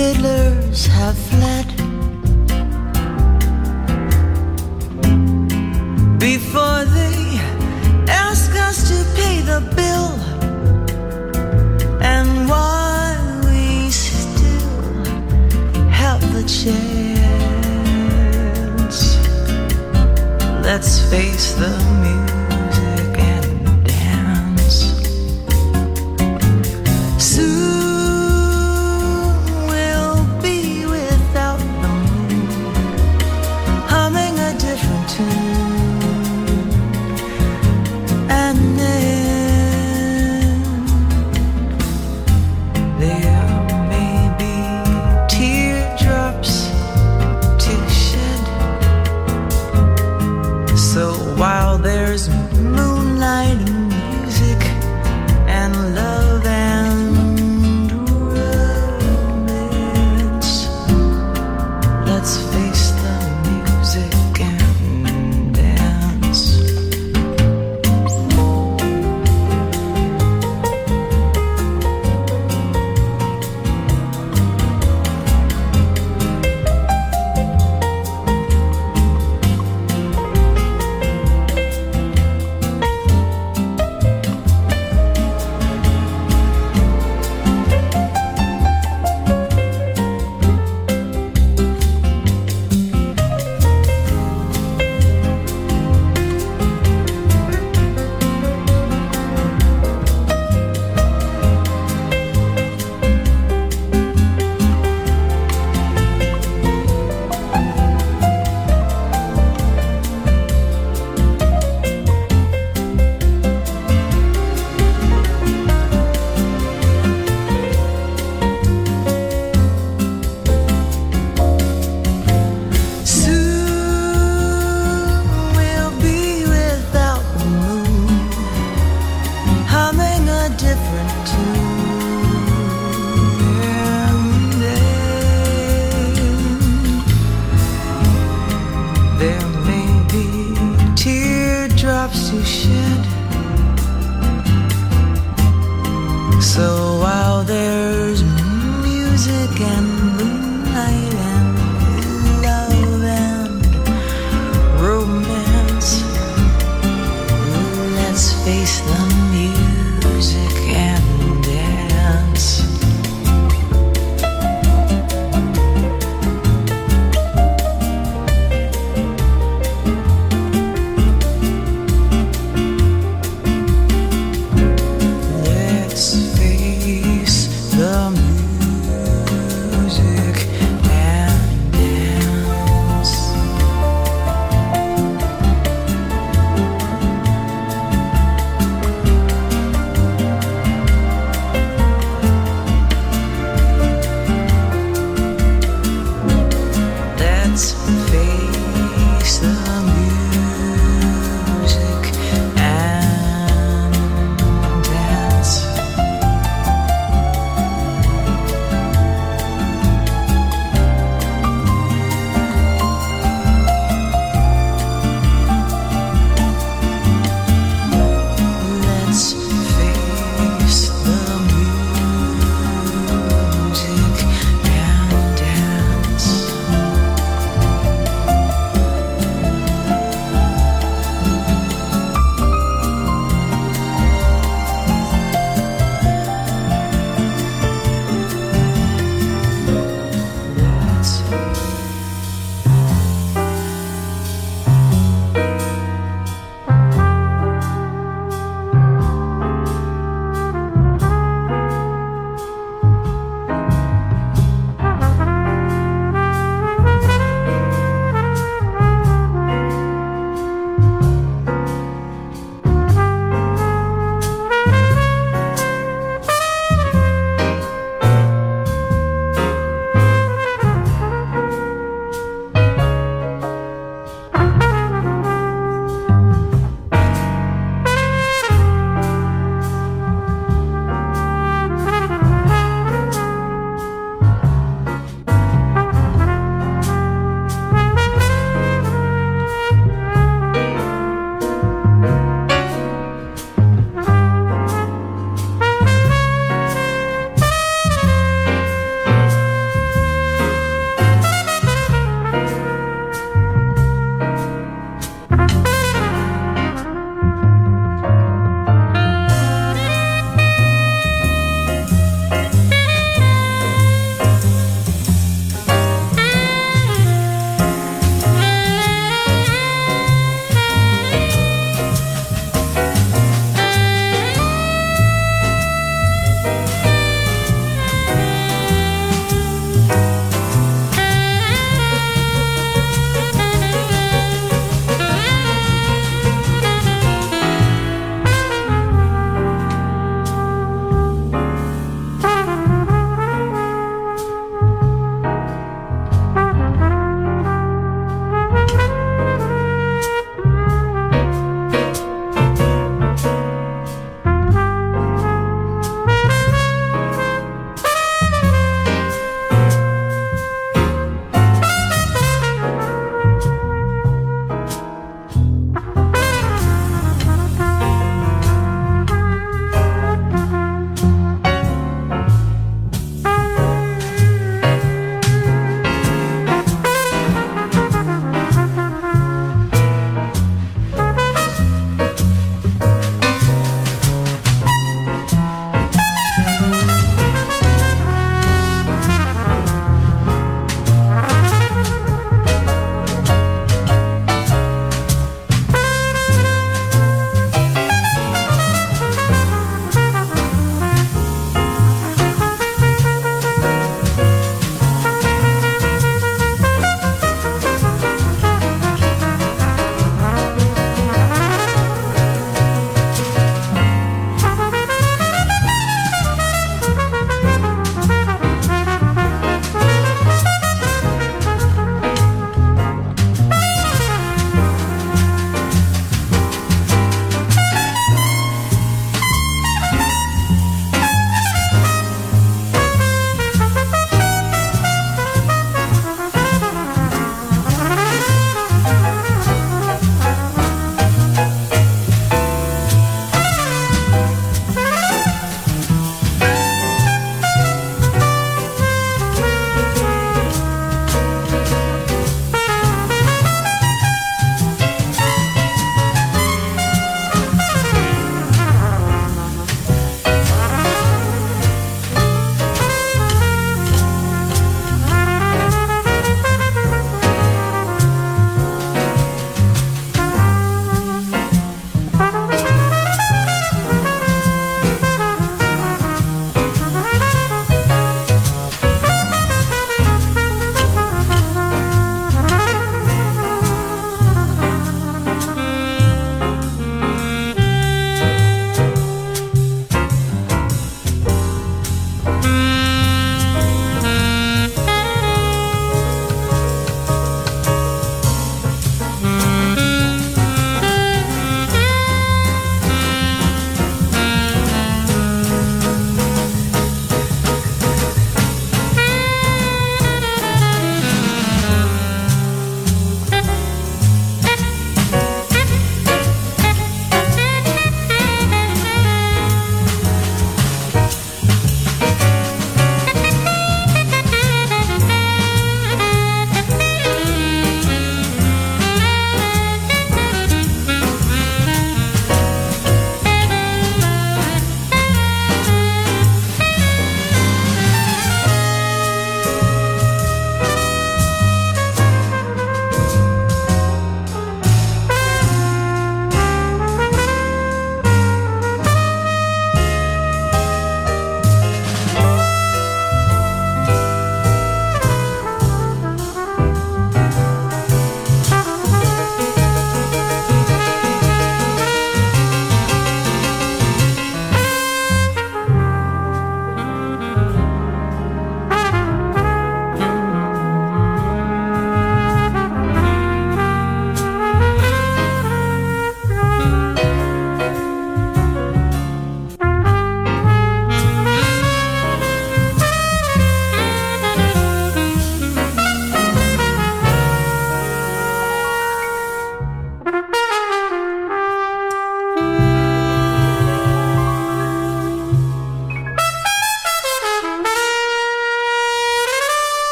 fiddlers have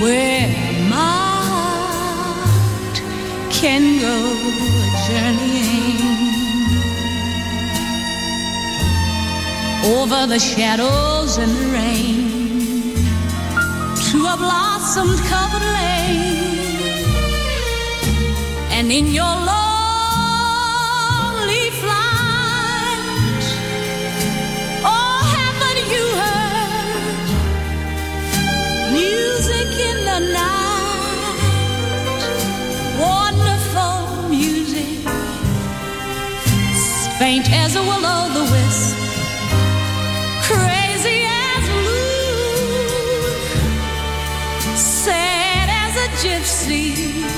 where my heart can go journeying. Over the shadows and the rain to a blossomed covered lane. And in your love sleep.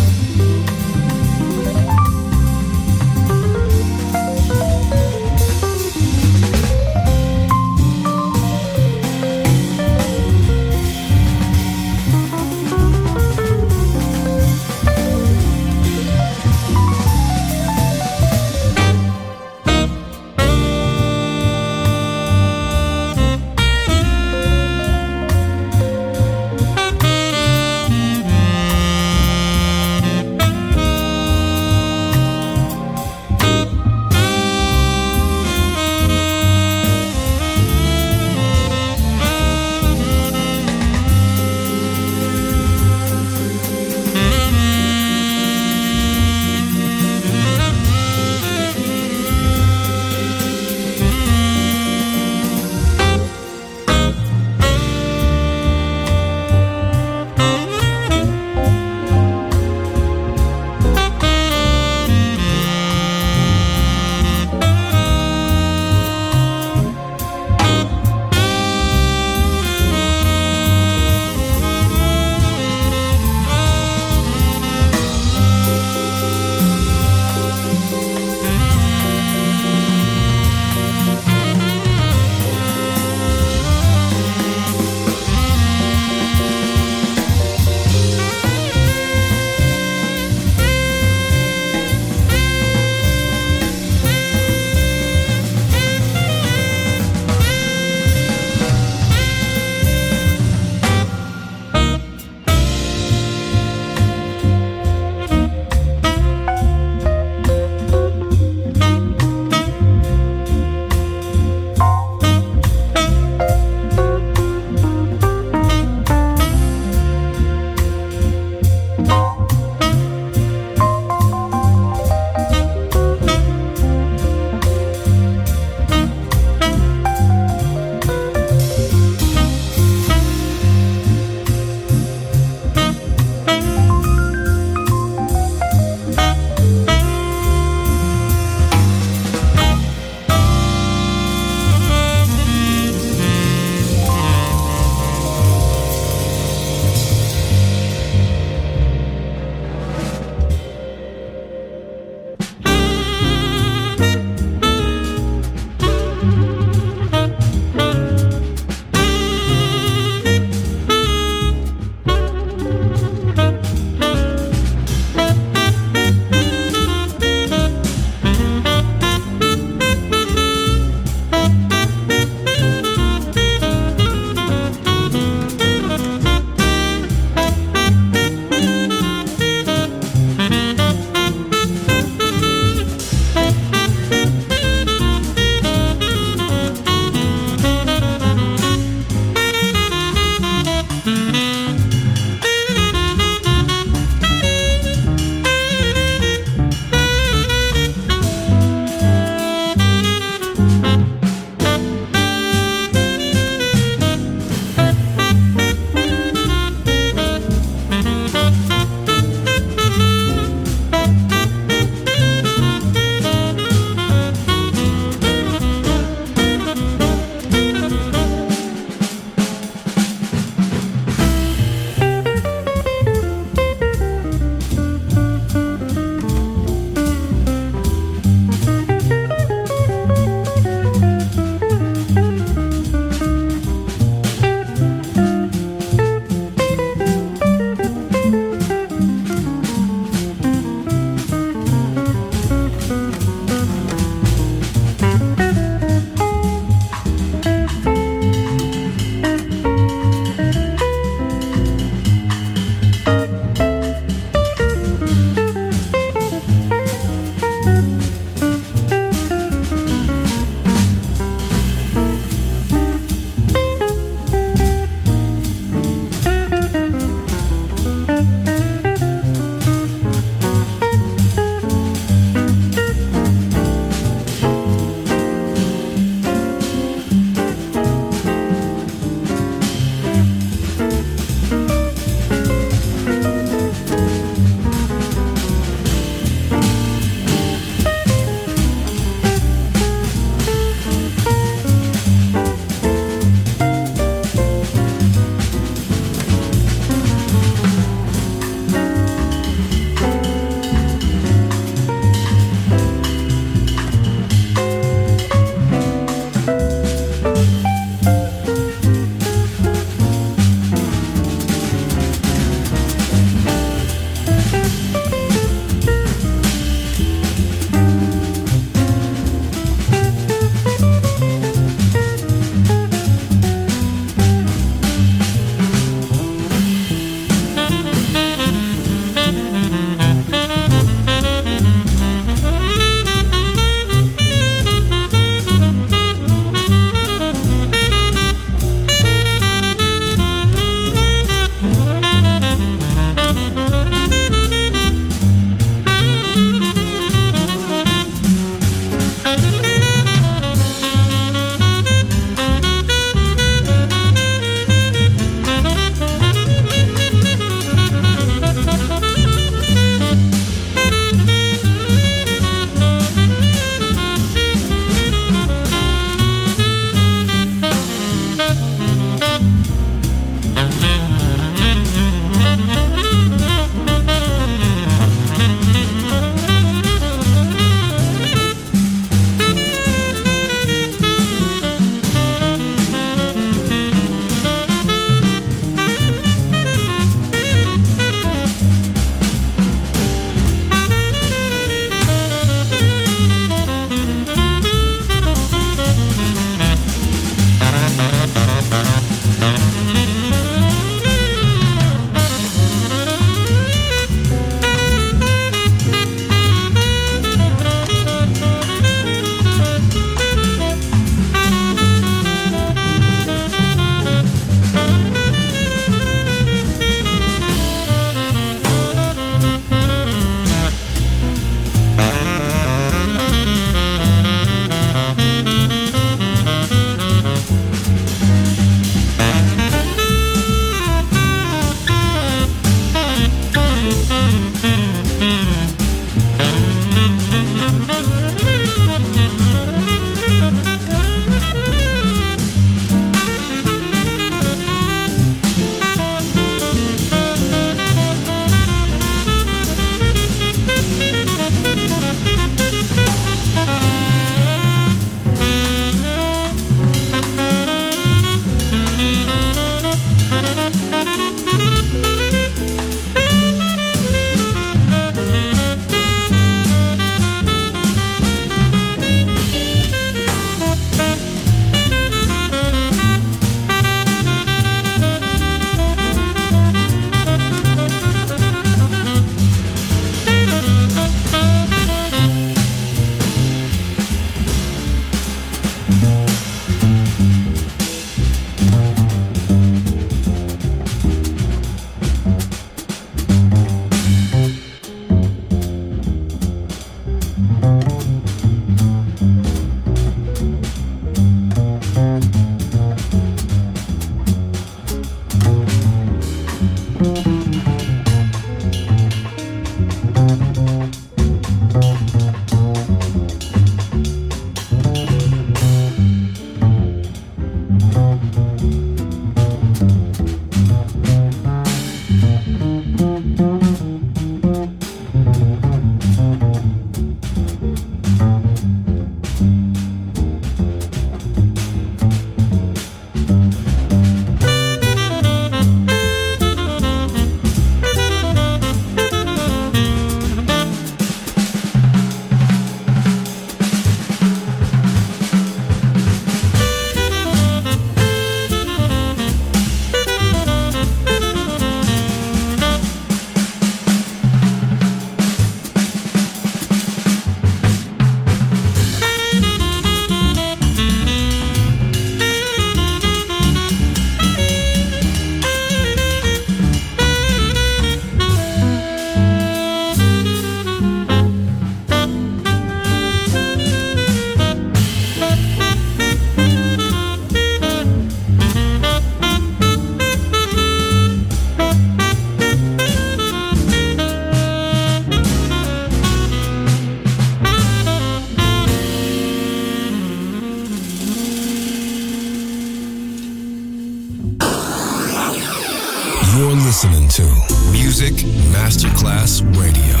listening to Music Masterclass Radio,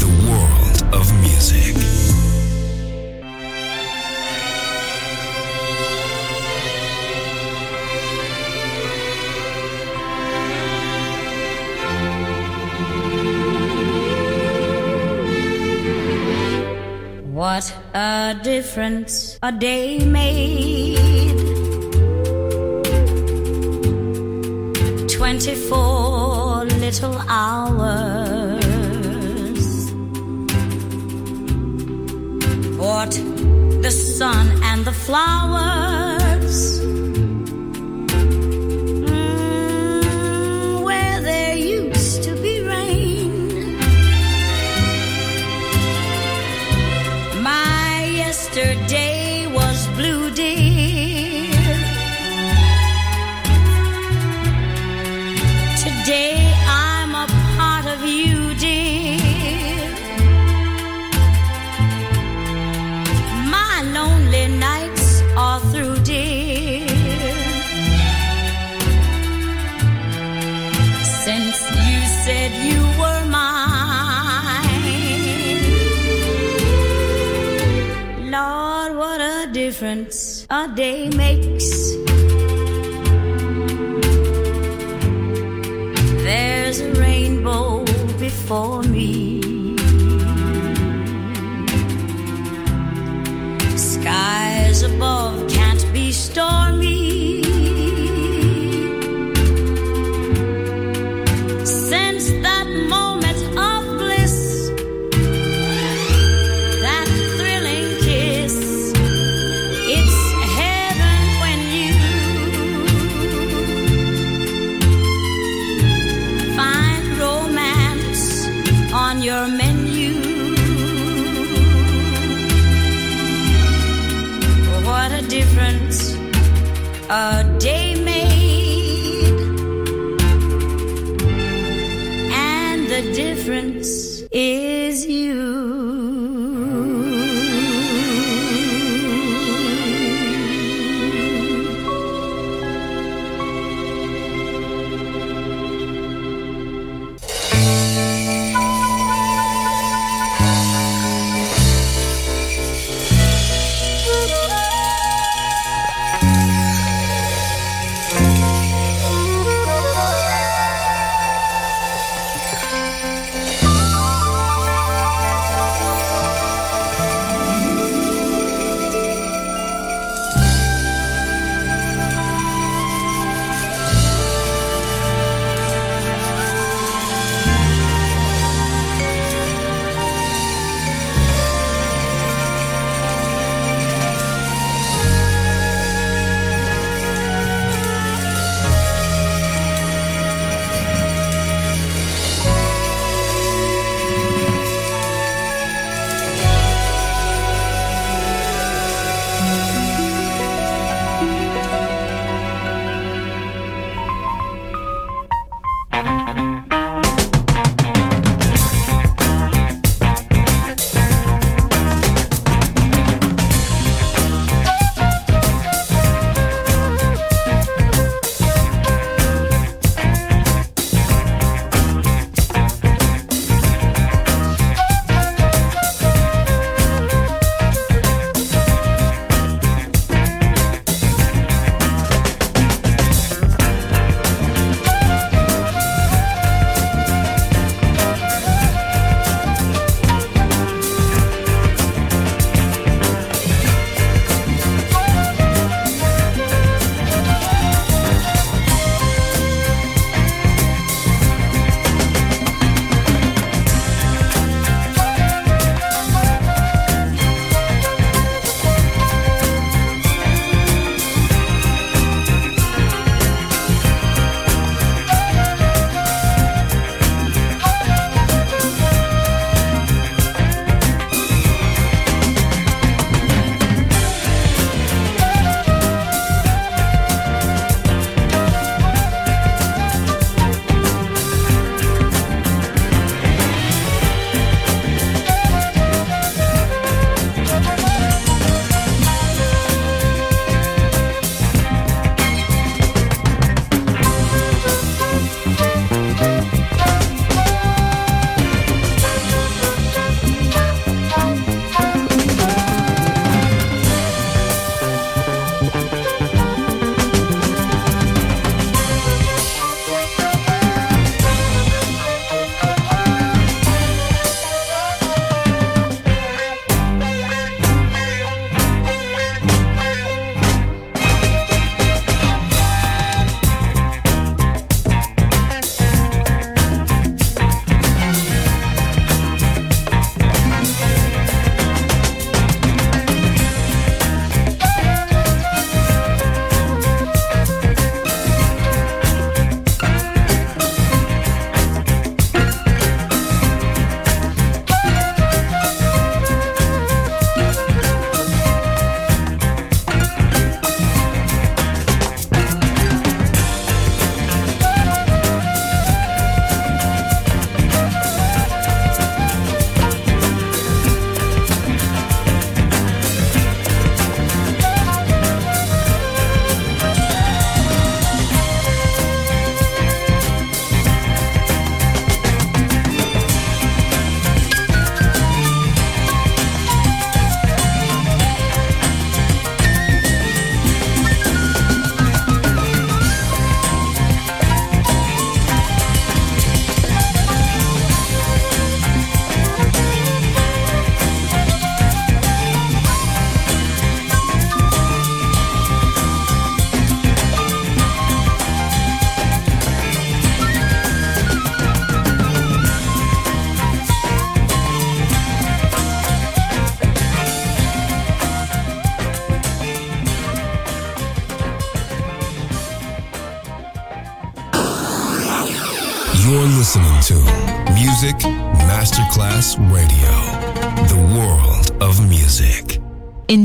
the world of music. What a difference a day makes. 24 little hours. What the sun and the flowers difference a day makes.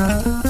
L'esplorazione